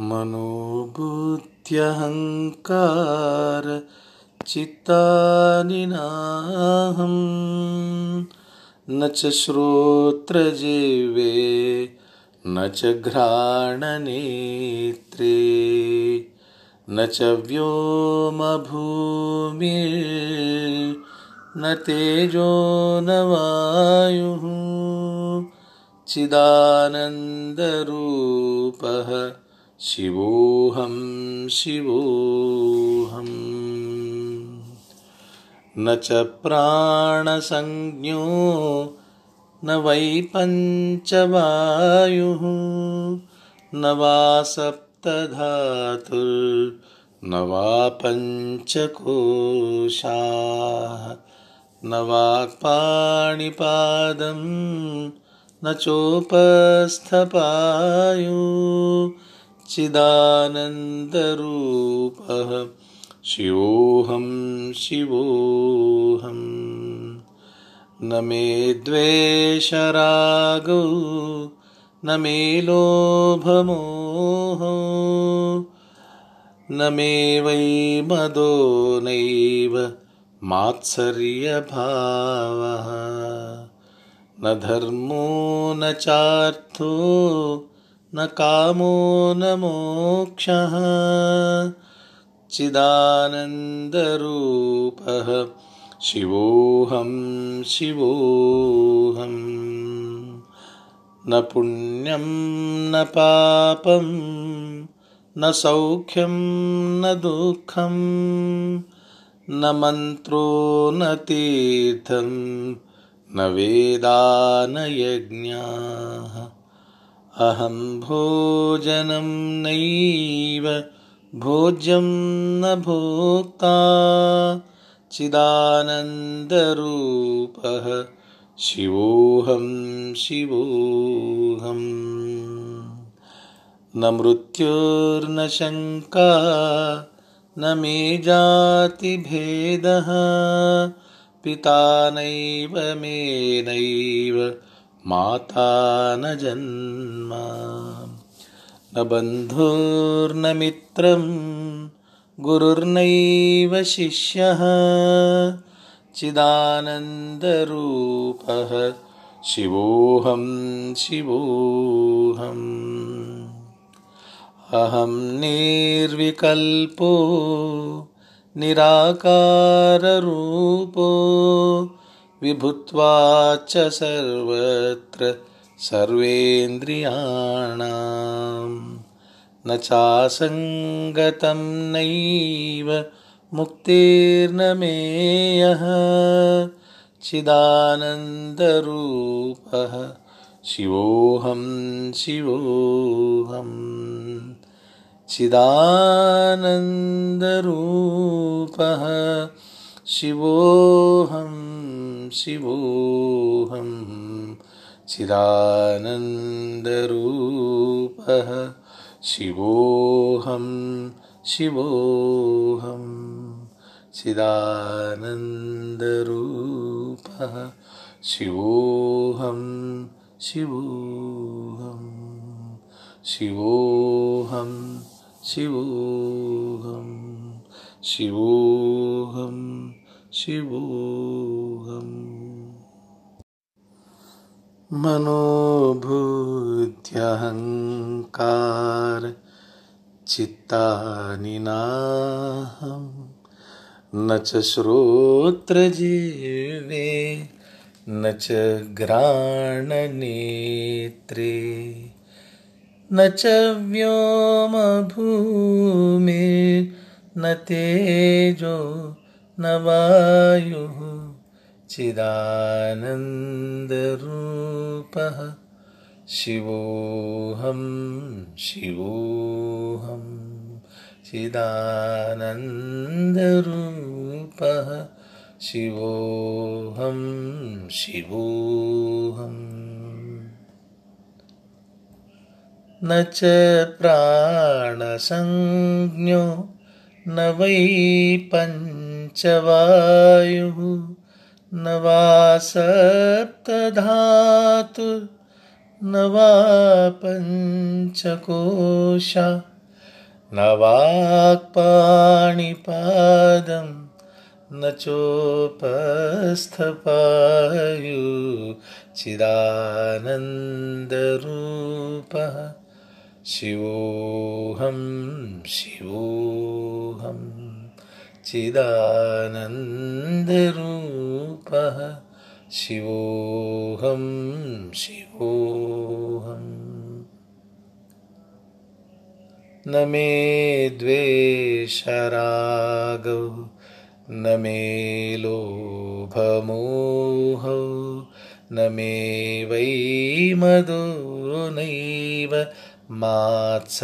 मनोबुद्ध्यहङ्कार चित्तानि नाहं। न च श्रोत्रजिह्वे न च घ्राणनेत्रे न च व्योमभूमि न तेजो न वायुः। चिदानन्दरूपः शिवोऽहं शिवोऽहम् न च प्राणसंज्ञो न वै पञ्चवायुः न वा सप्तधातुर्न वा पञ्चकोशाः न वाक्पाणिपादं न चोपस्थपायु चिदानन्दरूपः शिवोऽहं शिवोऽहम् न मे द्वेषरागौ न मे लोभमोहो न मे वै मदो नैव मात्सर्यभावः। न धर्मो न चार्थो न कामो न मोक्षः। चिदानन्दरूपः। शिवोऽहं शिवोऽहम् न पुण्यं न पापं न सौख्यं न दुःखं न मन्त्रो न तीर्थं न वेदा न यज्ञाः अहं भोजनं नैव भोज्यं न भोक्ता। चिदानन्दरूपः शिवोऽहं शिवोऽहम्। न मृत्युर्न शङ्का न मे जातिभेदः पिता नैव मे नैव माता न जन्म। न बन्धुर्न मित्रं गुरुर्नैव शिष्यः। चिदानन्दरूपः शिवोऽहं शिवोऽहम्। अहं निर्विकल्पो निराकाररूपो विभुत्वा च सर्वत्र सर्वेन्द्रियाणां न चासङ्गतं नैव मुक्तिर्न मेयः चिदानन्दरूपः शिवोऽहं शिवोऽहम्। चिदानन्दरूपः शिवोऽहं चिदानन्दरूपः शिवोऽहं शिवोऽहम् चिदानन्दरूपः शिवोऽहं शिवोऽहं शिवोऽहम् शिवोऽहं शिवोऽहम् मनोबुद्ध्यहङ्कार चित्तानि नाहं। न च श्रोत्रजिह्वे न च घ्राणनेत्रे न च व्योमभूमे न तेजो न वायुः चिदानन्दरूपः शिवोऽहं शिवोऽहं चिदानन्दरूपः शिवोऽहं शिवोऽहम् न च प्राणसंज्ञो न वै पञ्चवायुः न वा सप्तधातु न वा पञ्चकोशा न चोपस्थपायु चिदानन्दरूपः शिवोऽहं शिवोऽहं चिदानन्दरूपः शिवोऽहं शिवोऽहम् न मे द्वेषरागौ न मे लोभमोहौ न मे वै मदो नैव मात्सर्यभावः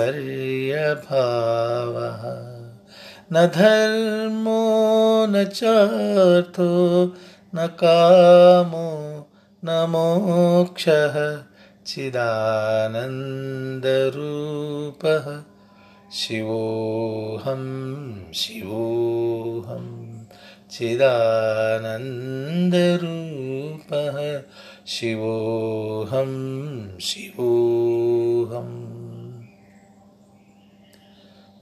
न धर्मो न चार्थो न कामो न मोक्षः चिदानन्दरूपः। शिवोऽहं शिवोऽहं चिदानन्दरूपः। शिवोऽहं शिवोऽहम्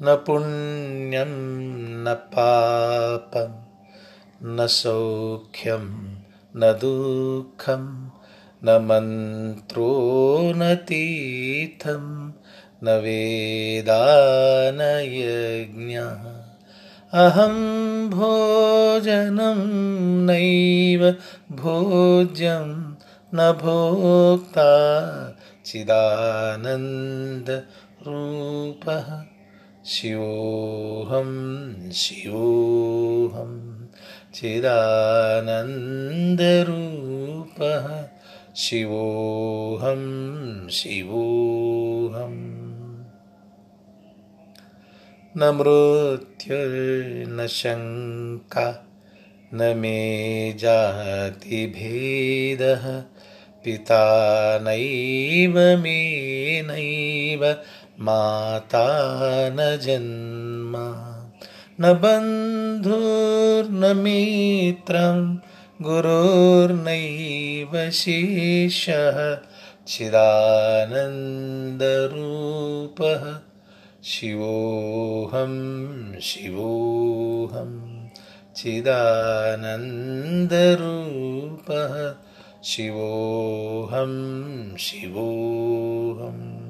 न पुण्यं, न पापं, न सौख्यं, न दुःखं, न मन्त्रो, न तीर्थं, न वेदानयज्ञः। अहं भोजनं नैव भोज्यं, न भोक्ता चिदानन्दरूपः। शिवोऽहं शिवोऽहं चिदानन्दरूपः शिवोऽहं शिवोऽहम् न मृत्युर्न शङ्का न मे जातिभेदः पिता नैव मे नैव माता न जन्म न बन्धुर्न मित्रं गुरुर्नैव शिष्यः चिदानन्दरूपः शिवोऽहं शिवोऽहं चिदानन्दरूपः शिवोऽहं शिवोऽहम्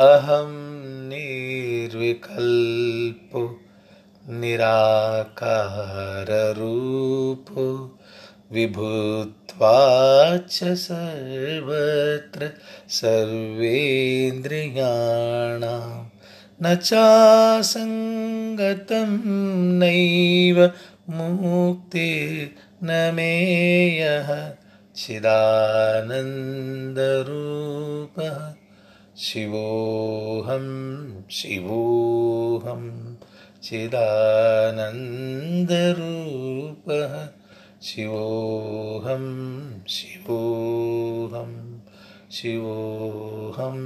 अहं निर्विकल्पो निराकाररूपो विभूत्वा च सर्वत्र सर्वेन्द्रियाणां न चासङ्गतं नैव मुक्तिर्न मेयः चिदानन्दरूपः। शिवोऽहं शिवोऽहं चिदानन्दरूपः शिवोऽहं शिवोऽहं शिवोऽहं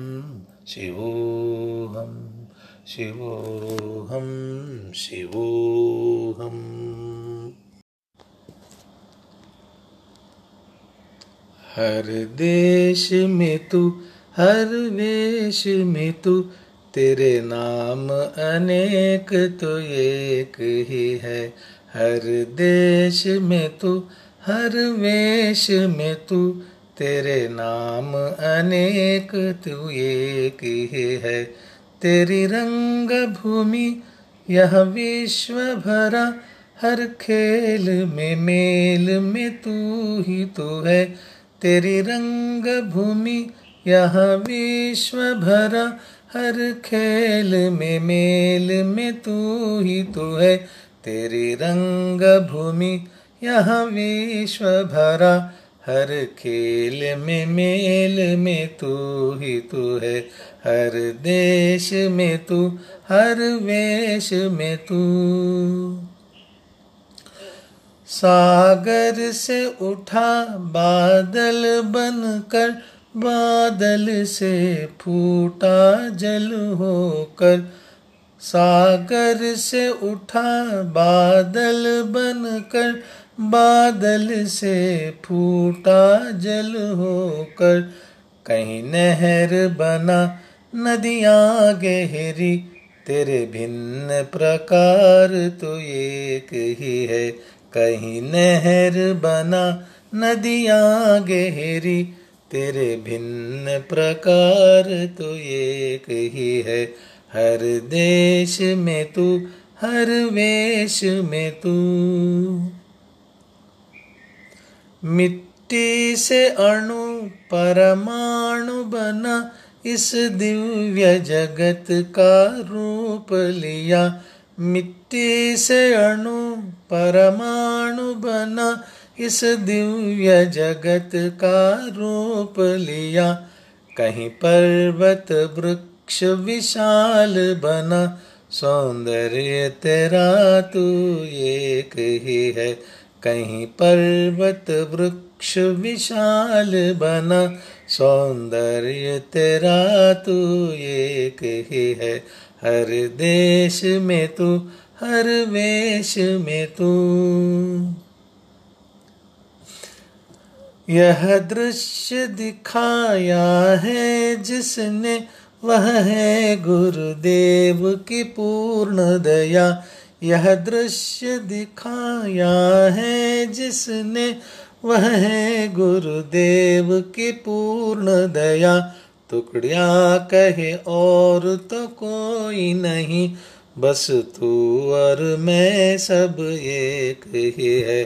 शिवोऽहं शिवोऽहं शिवोऽहम् हर देश में तू हर वेश में तू, तेरे नाम अनेक तो एक ही है। हर देश में तू, हर वेश में तू, तेरे नाम अनेक तू एक ही है। तेरी रंग भूमि यह विश्व भरा, हर खेल में मेल में तू ही तो है। तेरी रंग भूमि यह विश्व भरा हर खेल में मेल में तू ही तो है। तेरी रंग भूमि यह विश्व भरा हर खेल में मेल में तू ही तू है। हर देश में तू, हर वेश में तू। सागर से उठा बादल बनकर बादल से फूटा जल होकर, सागर से उठा बादल बनकर, बादल से फूटा जल होकर, कहीं नहर बना, नदियाँ गहरी, तेरे भिन्न प्रकार तो एक ही है, कहीं नहर बना, नदियाँ गहरी तेरे भिन्न प्रकार तो एक ही है। हर देश में तू, हर वेश में तू। मिट्टी से अणु परमाणु बना, इस दिव्य जगत का रूप लिया। मिट्टी से अणु परमाणु बना इस दिव्य जगत का रूप लिया। कहीं पर्वत वृक्ष विशाल बना। सौंदर्य तेरा तू एक ही है। कहीं पर्वत वृक्ष विशाल बना। सौंदर्य तेरा तू एक ही है। हर देश में तू, हर वेश में तू। यह दृश्य दिखाया है जिसने वह है गुरुदेव की पूर्ण दया। यह दृश्य दिखाया है जिसने वह है गुरुदेव की पूर्ण दया। टुकड़िया कहे और तो कोई नहीं, बस तू और मैं सब एक ही है।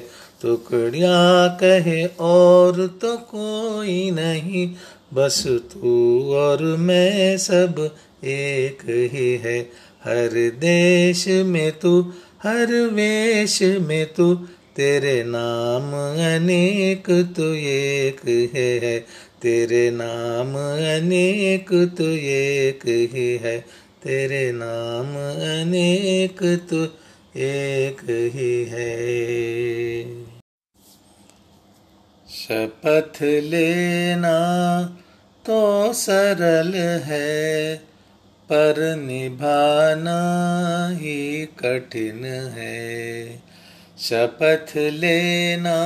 टुकड़िया कहे, और तो कोई नहीं। बस तू और मैं सब एक ही है। हर देश में तू, हर वेश में तू, तेरे नाम अनेक तो एक है तेरे नाम अनेक तो एक ही है। तेरे नाम अनेक तो एक ही है। शपथ लेना तो सरल है, पर निभाना ही कठिन है। शपथ लेना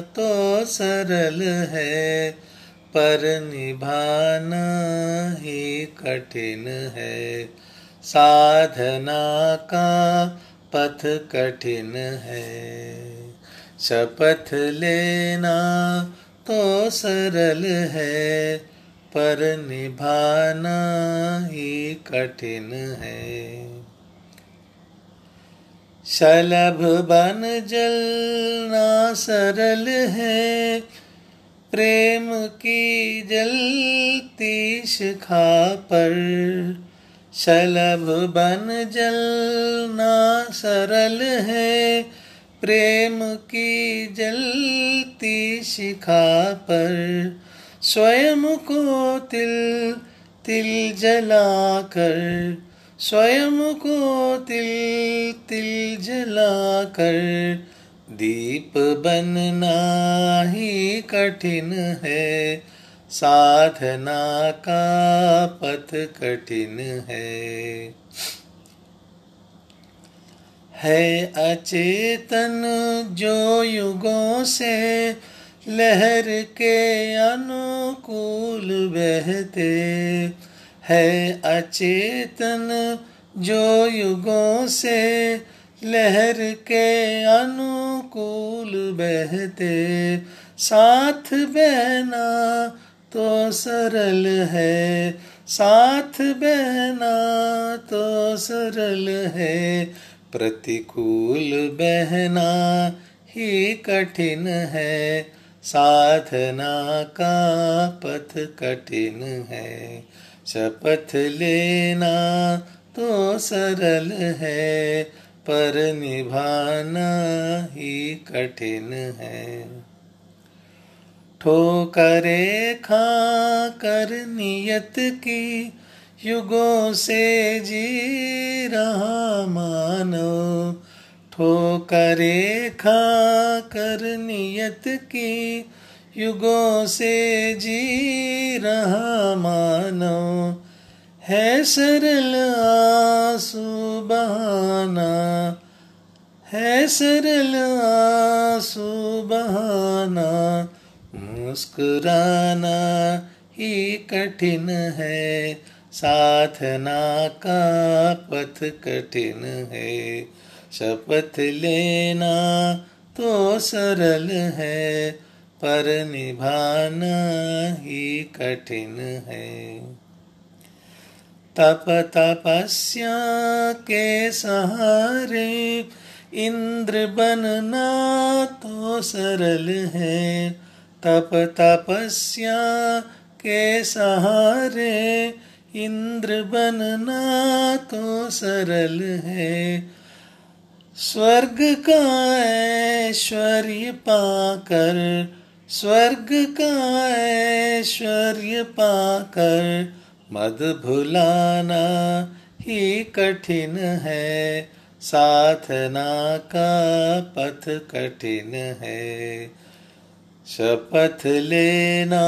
तो सरल है, पर निभाना ही कठिन है। साधना का पथ कठिन है। शपथ लेना तो सरल है, पर निभाना ही कठिन है। शलभ बन जलना सरल है, प्रेम की जलती शिखा पर। शलभ बन जलना सरल है प्रेम की जलती शिखा पर स्वयं को तिल तिल जला कर स्वयं को तिल तिल जला कर दीप बनना ही कठिन है, साधना का पथ कठिन है। है अचेतन जो युगों से लहर के अनुकूल बहते। है अचेतन जो युगों से लहर के अनुकूल बहते। साथ बहना तो सरल है, साथ बहना तो सरल है। प्रतिकूल बहना ही कठिन है, साधना का पथ कठिन है। शपथ लेना तो सरल है, पर निभाना ही कठिन है। ठोकरे खा कर नियत की युगों से जी रहा मानो, ठोकरे खा कर नियत की। युगों से जी रहा मानो, है सरल आँसू बहाना, है सरल आँसू बहाना। मुस्कुराना ही कठिन है साधना का पथ कठिन है। शपथ लेना तो सरल है, पर निभाना ही कठिन है। तप तपस्या के सहारे इंद्र बनना तो सरल है। तप तपस्या के सहारे इंद्र बनना तो सरल है। स्वर्ग का ऐश्वर्य पाकर स्वर्ग का ऐश्वर्य पाकर मद भुलाना ही कठिन है। साधना का पथ कठिन है। शपथ लेना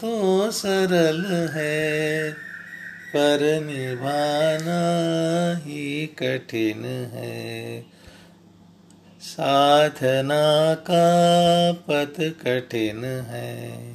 तो सरल है। पर निभाना ही कठिन है। साधना का पथ कठिन है।